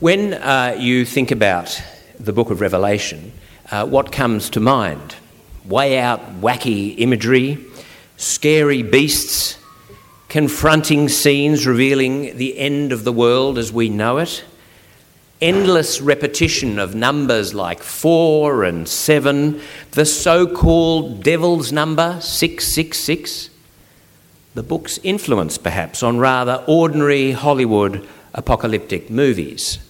When uh, you think about the book of Revelation, uh, what comes to mind? Way out wacky imagery, scary beasts, confronting scenes revealing the end of the world as we know it, endless repetition of numbers like four and seven, the so called devil's number, 666. The book's influence, perhaps, on rather ordinary Hollywood apocalyptic movies.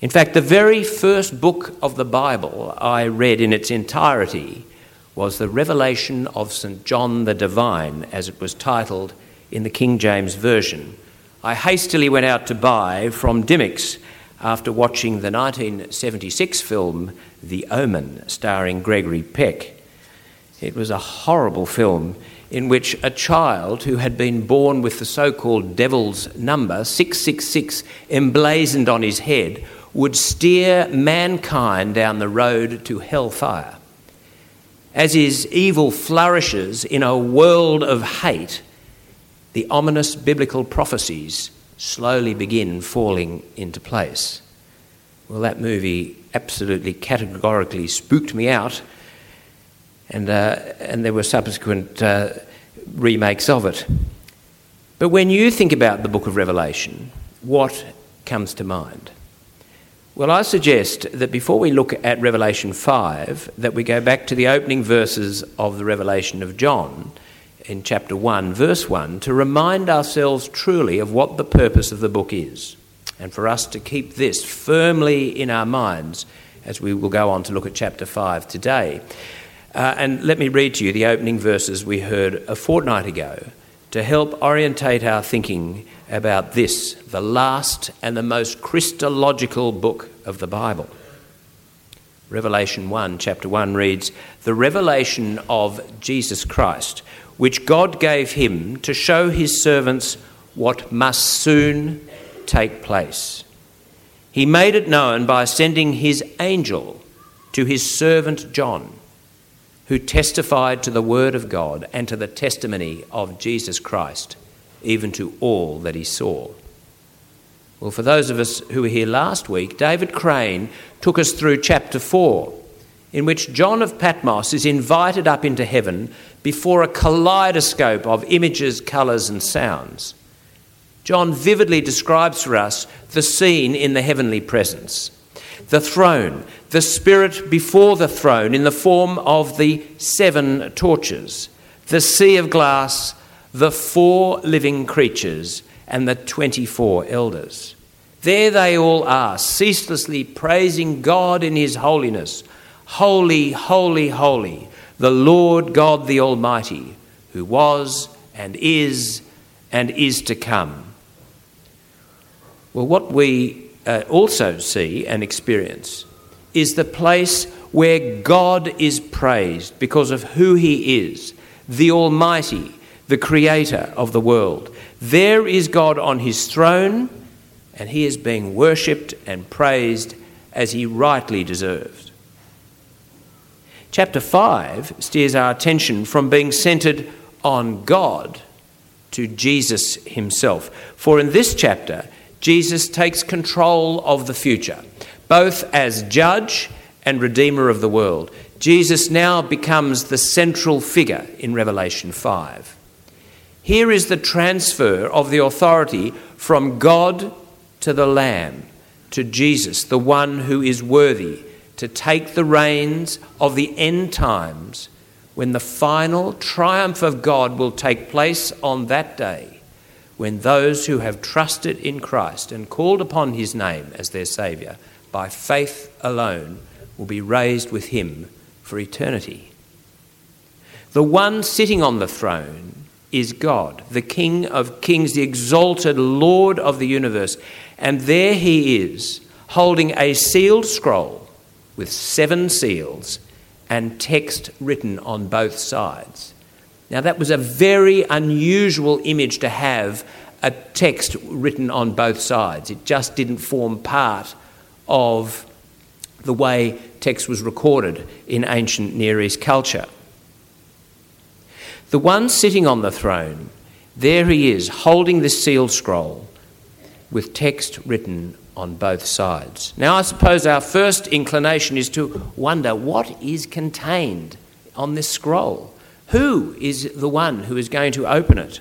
In fact, the very first book of the Bible I read in its entirety was the Revelation of St. John the Divine, as it was titled in the King James Version. I hastily went out to buy from Dymocks after watching the 1976 film The Omen, starring Gregory Peck. It was a horrible film in which a child who had been born with the so called devil's number, 666, emblazoned on his head, would steer mankind down the road to hellfire. As his evil flourishes in a world of hate, the ominous biblical prophecies slowly begin falling into place. Well, that movie absolutely categorically spooked me out, and, uh, and there were subsequent uh, remakes of it. But when you think about the book of Revelation, what comes to mind? Well, I suggest that before we look at Revelation 5, that we go back to the opening verses of the Revelation of John in chapter 1, verse 1, to remind ourselves truly of what the purpose of the book is, and for us to keep this firmly in our minds as we will go on to look at chapter 5 today. Uh, and let me read to you the opening verses we heard a fortnight ago to help orientate our thinking about this, the last and the most Christological book of the Bible. Revelation 1, chapter 1 reads The revelation of Jesus Christ, which God gave him to show his servants what must soon take place. He made it known by sending his angel to his servant John, who testified to the word of God and to the testimony of Jesus Christ even to all that he saw. Well, for those of us who were here last week, David Crane took us through chapter 4, in which John of Patmos is invited up into heaven before a kaleidoscope of images, colours, and sounds. John vividly describes for us the scene in the heavenly presence the throne, the Spirit before the throne in the form of the seven torches, the sea of glass the four living creatures and the 24 elders. There they all are, ceaselessly praising God in His holiness. Holy, holy, holy, the Lord God the Almighty, who was and is and is to come. Well, what we uh, also see and experience is the place where God is praised because of who He is, the Almighty, the creator of the world. There is God on his throne, and he is being worshipped and praised as he rightly deserves. Chapter 5 steers our attention from being centered on God to Jesus himself. For in this chapter, Jesus takes control of the future, both as judge and redeemer of the world. Jesus now becomes the central figure in Revelation 5. Here is the transfer of the authority from God to the Lamb, to Jesus, the one who is worthy to take the reins of the end times when the final triumph of God will take place on that day, when those who have trusted in Christ and called upon his name as their Saviour by faith alone will be raised with him for eternity. The one sitting on the throne is God, the King of kings, the exalted Lord of the universe. And there he is, holding a sealed scroll with seven seals and text written on both sides. Now, that was a very unusual image to have a text written on both sides. It just didn't form part of the way text was recorded in ancient Near East culture. The one sitting on the throne, there he is, holding this sealed scroll with text written on both sides. Now, I suppose our first inclination is to wonder what is contained on this scroll. Who is the one who is going to open it?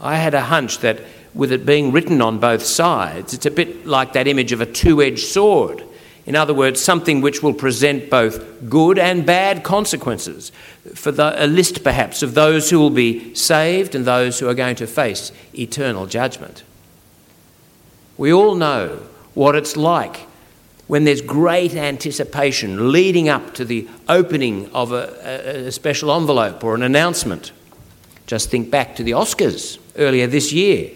I had a hunch that with it being written on both sides, it's a bit like that image of a two edged sword. In other words, something which will present both good and bad consequences for the, a list, perhaps, of those who will be saved and those who are going to face eternal judgment. We all know what it's like when there's great anticipation leading up to the opening of a, a, special envelope or an announcement. Just think back to the Oscars earlier this year.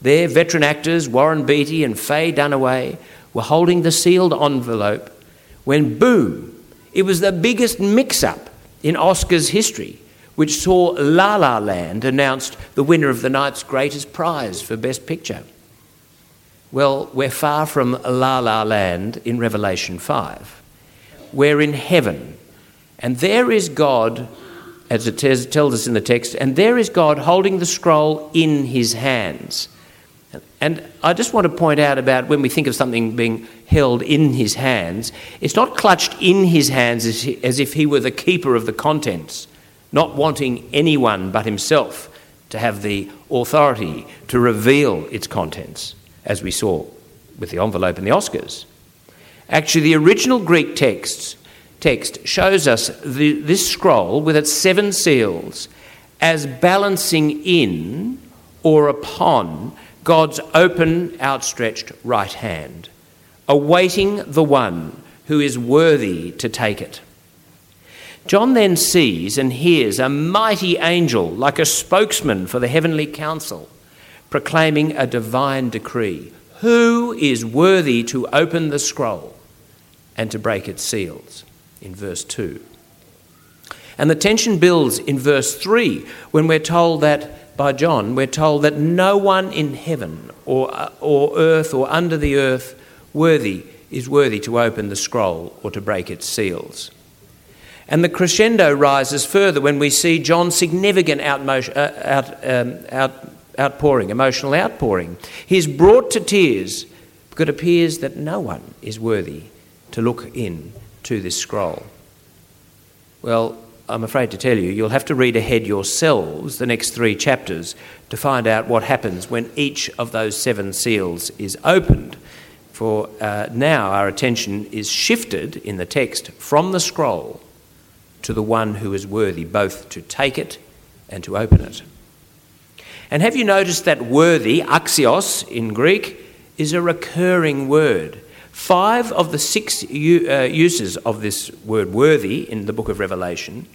Their veteran actors, Warren Beatty and Faye Dunaway, were holding the sealed envelope when, boom, it was the biggest mix up in Oscars history, which saw La La Land announced the winner of the night's greatest prize for Best Picture. Well, we're far from La La Land in Revelation 5. We're in heaven. And there is God, as it tells us in the text, and there is God holding the scroll in his hands. And I just want to point out about when we think of something being held in his hands, it's not clutched in his hands as, he, as if he were the keeper of the contents, not wanting anyone but himself to have the authority to reveal its contents as we saw with the envelope and the Oscars. Actually, the original Greek text, text shows us the, this scroll with its seven seals as balancing in or upon God's open, outstretched right hand, awaiting the one who is worthy to take it. John then sees and hears a mighty angel, like a spokesman for the heavenly council proclaiming a divine decree. Who is worthy to open the scroll and to break its seals? In verse 2. And the tension builds in verse 3 when we're told that, by John, we're told that no one in heaven or, or earth or under the earth worthy is worthy to open the scroll or to break its seals. And the crescendo rises further when we see John's significant uh, out, um, out, outpouring, emotional outpouring. He is brought to tears because it appears that no one is worthy to look in to this scroll. Well, I'm afraid to tell you, you'll have to read ahead yourselves the next three chapters to find out what happens when each of those seven seals is opened. For uh, now our attention is shifted in the text from the scroll to the one who is worthy both to take it and to open it. And have you noticed that worthy, axios in Greek, is a recurring word? Five of the six uh, uses of this word worthy in the book of Revelation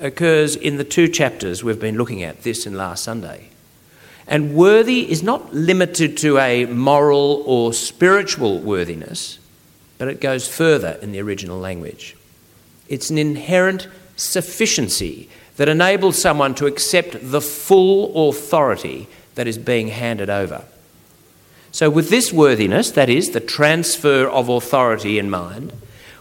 occurs in the two chapters we've been looking at, this and last Sunday. And worthy is not limited to a moral or spiritual worthiness, but it goes further in the original language. It's an inherent sufficiency that enables someone to accept the full authority that is being handed over. So, with this worthiness, that is, the transfer of authority in mind,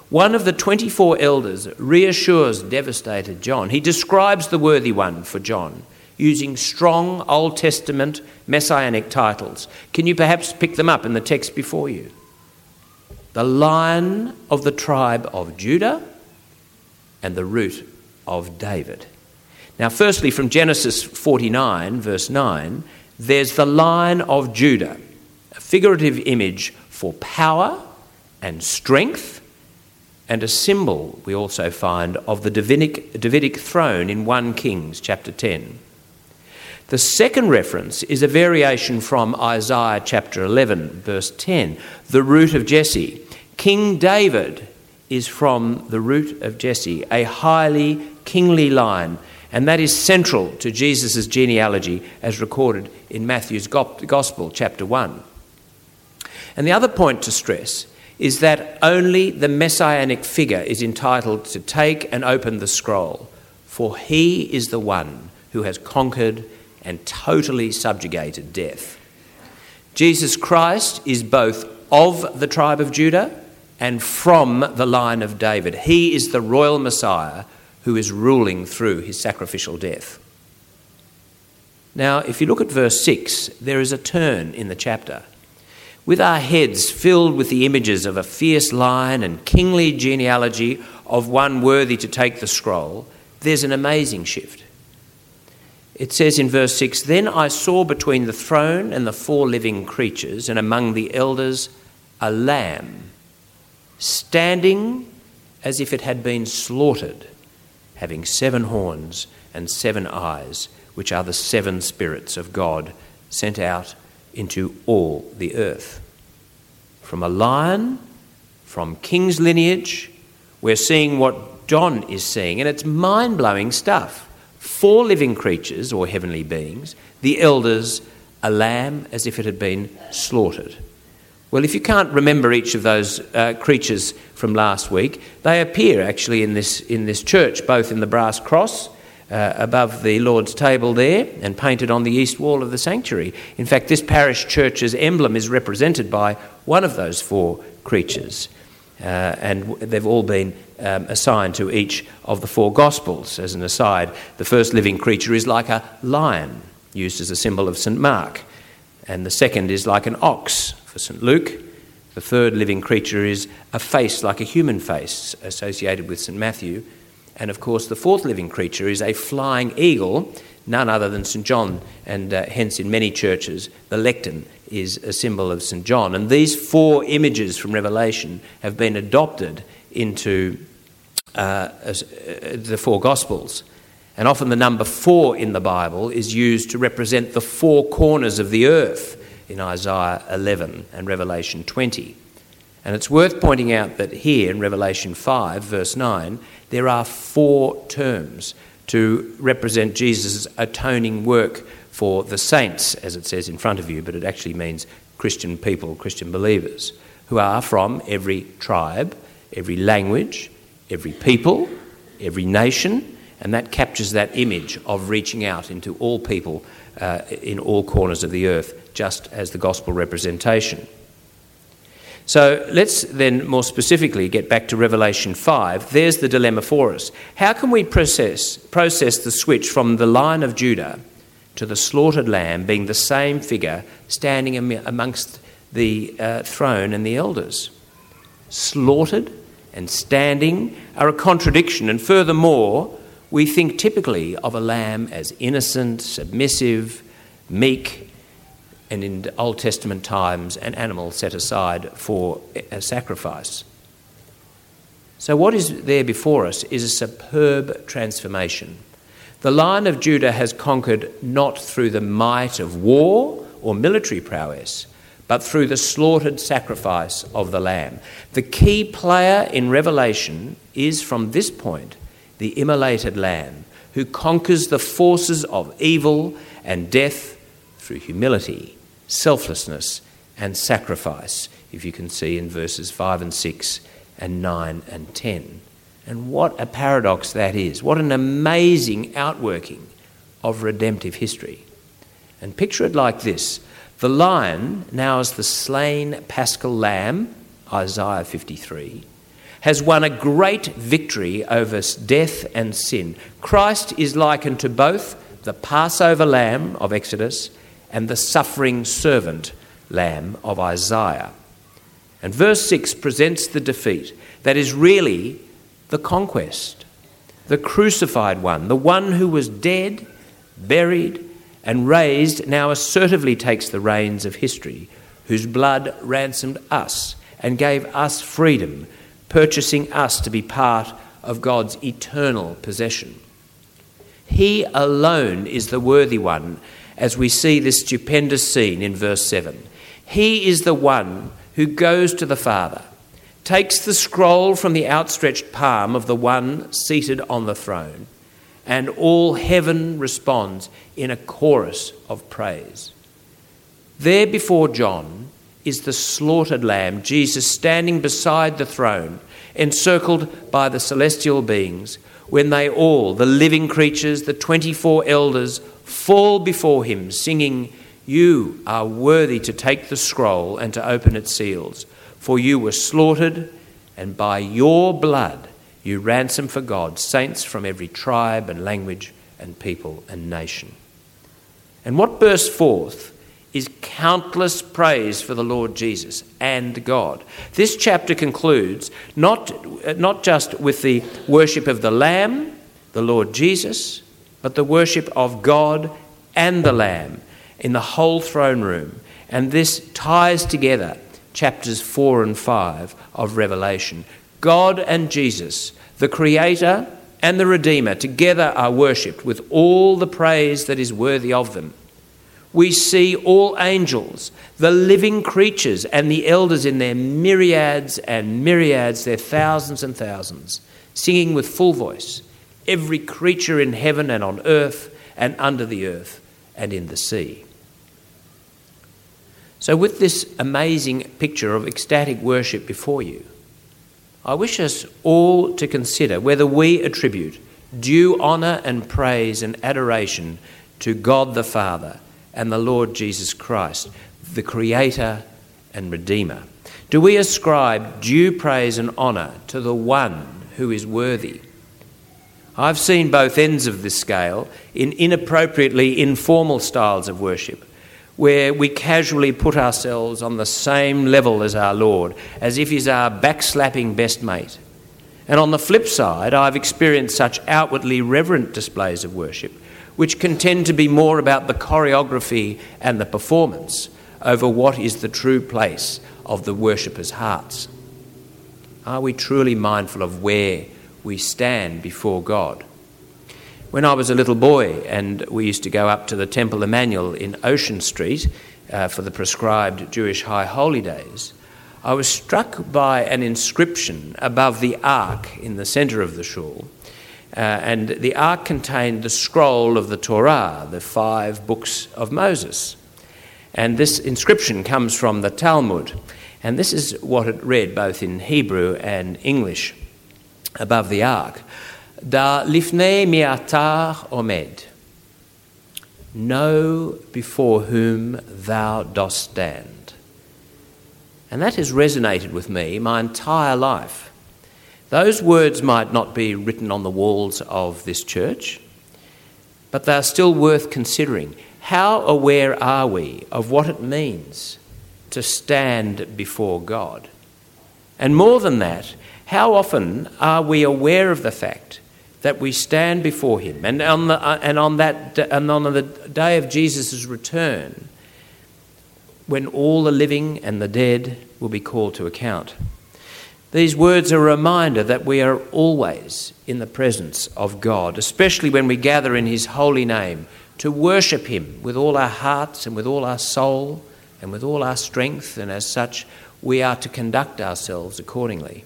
one of the 24 elders reassures devastated John. He describes the worthy one for John using strong Old Testament messianic titles. Can you perhaps pick them up in the text before you? The lion of the tribe of Judah and the root of David. Now, firstly, from Genesis 49, verse 9, there's the lion of Judah, a figurative image for power and strength, and a symbol we also find of the Davidic, Davidic throne in 1 Kings chapter 10. The second reference is a variation from Isaiah chapter 11, verse 10, the root of Jesse. King David is from the root of Jesse, a highly kingly line and that is central to Jesus' genealogy as recorded in Matthew's Gospel, chapter 1. And the other point to stress is that only the messianic figure is entitled to take and open the scroll, for he is the one who has conquered and totally subjugated death. Jesus Christ is both of the tribe of Judah and from the line of David. He is the royal Messiah who is ruling through his sacrificial death. Now, if you look at verse 6, there is a turn in the chapter. With our heads filled with the images of a fierce lion and kingly genealogy of one worthy to take the scroll, there's an amazing shift. It says in verse 6 Then I saw between the throne and the four living creatures, and among the elders, a lamb standing as if it had been slaughtered, having seven horns and seven eyes, which are the seven spirits of God sent out into all the earth. From a lion, from king's lineage, we're seeing what John is seeing, and it's mind blowing stuff. Four living creatures, or heavenly beings, the elders, a lamb as if it had been slaughtered. Well, if you can't remember each of those uh, creatures from last week, they appear actually in this, in this church, both in the brass cross uh, above the Lord's table there and painted on the east wall of the sanctuary. In fact, this parish church's emblem is represented by one of those four creatures. Uh, and they've all been um, assigned to each of the four Gospels. As an aside, the first living creature is like a lion, used as a symbol of St. Mark, and the second is like an ox for St. Luke. The third living creature is a face like a human face, associated with St. Matthew. And of course, the fourth living creature is a flying eagle, none other than St. John, and uh, hence in many churches, the lectern is a symbol of St. John. And these four images from Revelation have been adopted into uh, as, uh, the four Gospels. And often the number four in the Bible is used to represent the four corners of the earth in Isaiah 11 and Revelation 20. And it's worth pointing out that here in Revelation 5, verse 9, there are four terms to represent Jesus' atoning work for the saints, as it says in front of you, but it actually means Christian people, Christian believers, who are from every tribe, every language, every people, every nation, and that captures that image of reaching out into all people uh, in all corners of the earth, just as the gospel representation. So let's then more specifically get back to Revelation 5. There's the dilemma for us. How can we process, process the switch from the Lion of Judah to the slaughtered lamb being the same figure standing amongst the uh, throne and the elders? Slaughtered and standing are a contradiction, and furthermore, we think typically of a lamb as innocent, submissive, meek, and in Old Testament times, an animal set aside for a sacrifice. So, what is there before us is a superb transformation. The Lion of Judah has conquered not through the might of war or military prowess, but through the slaughtered sacrifice of the Lamb. The key player in Revelation is, from this point, the immolated Lamb, who conquers the forces of evil and death through humility, selflessness, and sacrifice, if you can see in verses 5 and 6 and 9 and 10. And what a paradox that is. What an amazing outworking of redemptive history. And picture it like this the lion, now as the slain paschal lamb, Isaiah 53, has won a great victory over death and sin. Christ is likened to both the Passover lamb of Exodus and the suffering servant lamb of Isaiah. And verse 6 presents the defeat that is really the conquest, the crucified one, the one who was dead, buried, and raised, now assertively takes the reins of history, whose blood ransomed us and gave us freedom purchasing us to be part of God's eternal possession. He alone is the worthy one, as we see this stupendous scene in verse 7. He is the one who goes to the Father, takes the scroll from the outstretched palm of the one seated on the throne, and all heaven responds in a chorus of praise. There before John, is the slaughtered lamb, Jesus standing beside the throne, encircled by the celestial beings, when they all, the living creatures, the 24 elders, fall before him, singing, You are worthy to take the scroll and to open its seals, for you were slaughtered, and by your blood you ransom for God saints from every tribe and language and people and nation. And what bursts forth is countless praise for the Lord Jesus and God. This chapter concludes not, not just with the worship of the Lamb, the Lord Jesus, but the worship of God and the Lamb in the whole throne room. And this ties together chapters 4 and 5 of Revelation. God and Jesus, the Creator and the Redeemer, together are worshipped with all the praise that is worthy of them we see all angels, the living creatures, and the elders in their myriads and myriads, their thousands and thousands, singing with full voice, every creature in heaven and on earth and under the earth and in the sea. So, with this amazing picture of ecstatic worship before you, I wish us all to consider whether we attribute due honour and praise and adoration to God the Father and the Lord Jesus Christ, the Creator and Redeemer? Do we ascribe due praise and honour to the one who is worthy? I've seen both ends of this scale in inappropriately informal styles of worship, where we casually put ourselves on the same level as our Lord, as if He's our backslapping best mate. And on the flip side, I've experienced such outwardly reverent displays of worship which can tend to be more about the choreography and the performance over what is the true place of the worshippers' hearts. Are we truly mindful of where we stand before God? When I was a little boy and we used to go up to the Temple Emanuel in Ocean Street uh, for the prescribed Jewish High Holy Days, I was struck by an inscription above the ark in the centre of the shul uh, and the ark contained the scroll of the Torah, the five books of Moses. And this inscription comes from the Talmud. And this is what it read both in Hebrew and English above the ark. Da lifnei miatar omed. Know before whom thou dost stand. And that has resonated with me my entire life. Those words might not be written on the walls of this church, but they are still worth considering. How aware are we of what it means to stand before God? And more than that, how often are we aware of the fact that we stand before Him and on, the, uh, and on, that, and on the day of Jesus' return, when all the living and the dead will be called to account? These words are a reminder that we are always in the presence of God, especially when we gather in His holy name to worship Him with all our hearts and with all our soul and with all our strength, and as such, we are to conduct ourselves accordingly.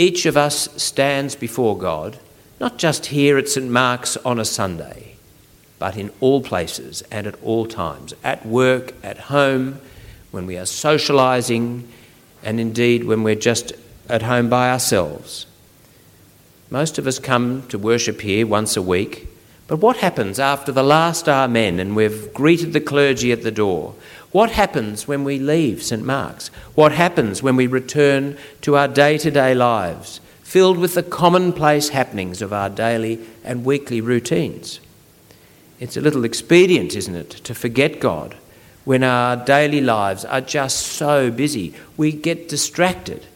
Each of us stands before God, not just here at St. Mark's on a Sunday, but in all places and at all times, at work, at home, when we are socialising and indeed when we're just at home by ourselves. Most of us come to worship here once a week, but what happens after the last Amen and we've greeted the clergy at the door? What happens when we leave St Mark's? What happens when we return to our day to day lives, filled with the commonplace happenings of our daily and weekly routines? It's a little expedient, isn't it, to forget God when our daily lives are just so busy, we get distracted.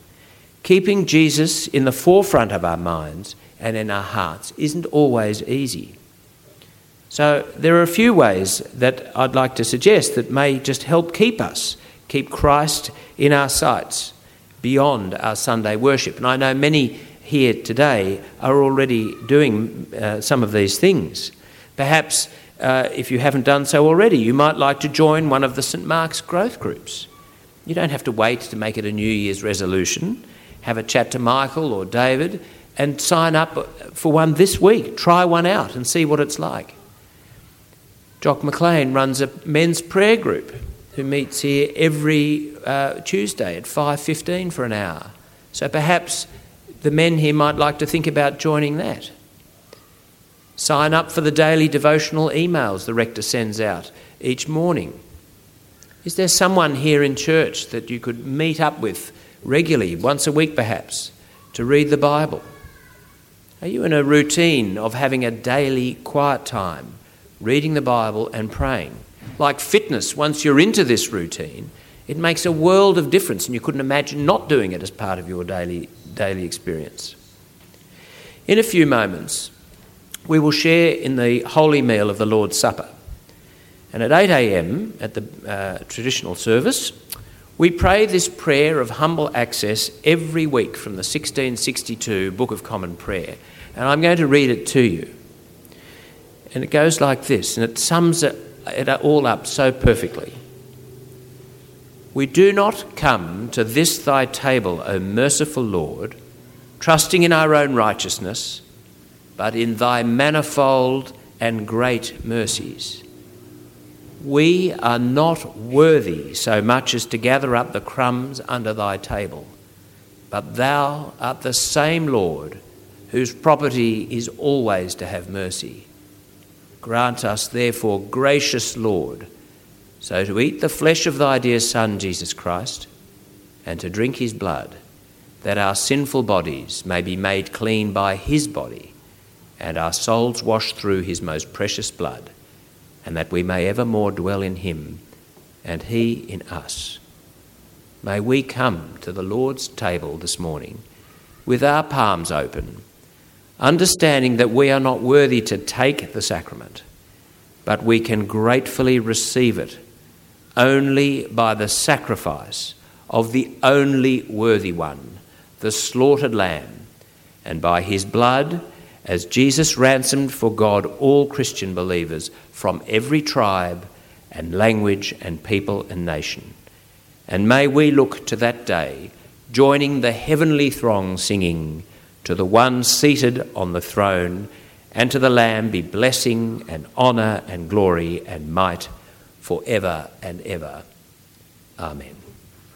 Keeping Jesus in the forefront of our minds and in our hearts isn't always easy. So, there are a few ways that I'd like to suggest that may just help keep us, keep Christ in our sights beyond our Sunday worship. And I know many here today are already doing uh, some of these things. Perhaps uh, if you haven't done so already, you might like to join one of the St Mark's growth groups. You don't have to wait to make it a New Year's resolution. Have a chat to Michael or David and sign up for one this week. Try one out and see what it's like. Jock McLean runs a men's prayer group who meets here every uh, Tuesday at 5:15 for an hour. So perhaps the men here might like to think about joining that. Sign up for the daily devotional emails the rector sends out each morning. Is there someone here in church that you could meet up with regularly, once a week perhaps, to read the Bible? Are you in a routine of having a daily quiet time, reading the Bible and praying? Like fitness, once you're into this routine, it makes a world of difference, and you couldn't imagine not doing it as part of your daily, daily experience. In a few moments, we will share in the holy meal of the Lord's Supper. And at 8 a.m., at the uh, traditional service, we pray this prayer of humble access every week from the 1662 Book of Common Prayer. And I'm going to read it to you. And it goes like this, and it sums it, all up so perfectly. We do not come to this thy table, O merciful Lord, trusting in our own righteousness, but in thy manifold and great mercies. We are not worthy so much as to gather up the crumbs under thy table, but thou art the same Lord whose property is always to have mercy. Grant us, therefore, gracious Lord, so to eat the flesh of thy dear Son, Jesus Christ, and to drink his blood, that our sinful bodies may be made clean by his body, and our souls washed through his most precious blood and that we may evermore dwell in him and he in us. May we come to the Lord's table this morning with our palms open, understanding that we are not worthy to take the sacrament, but we can gratefully receive it only by the sacrifice of the only worthy one, the slaughtered lamb, and by his blood as Jesus ransomed for God all Christian believers from every tribe and language and people and nation. And may we look to that day, joining the heavenly throng singing, To the one seated on the throne, and to the Lamb be blessing and honour and glory and might for ever and ever. Amen.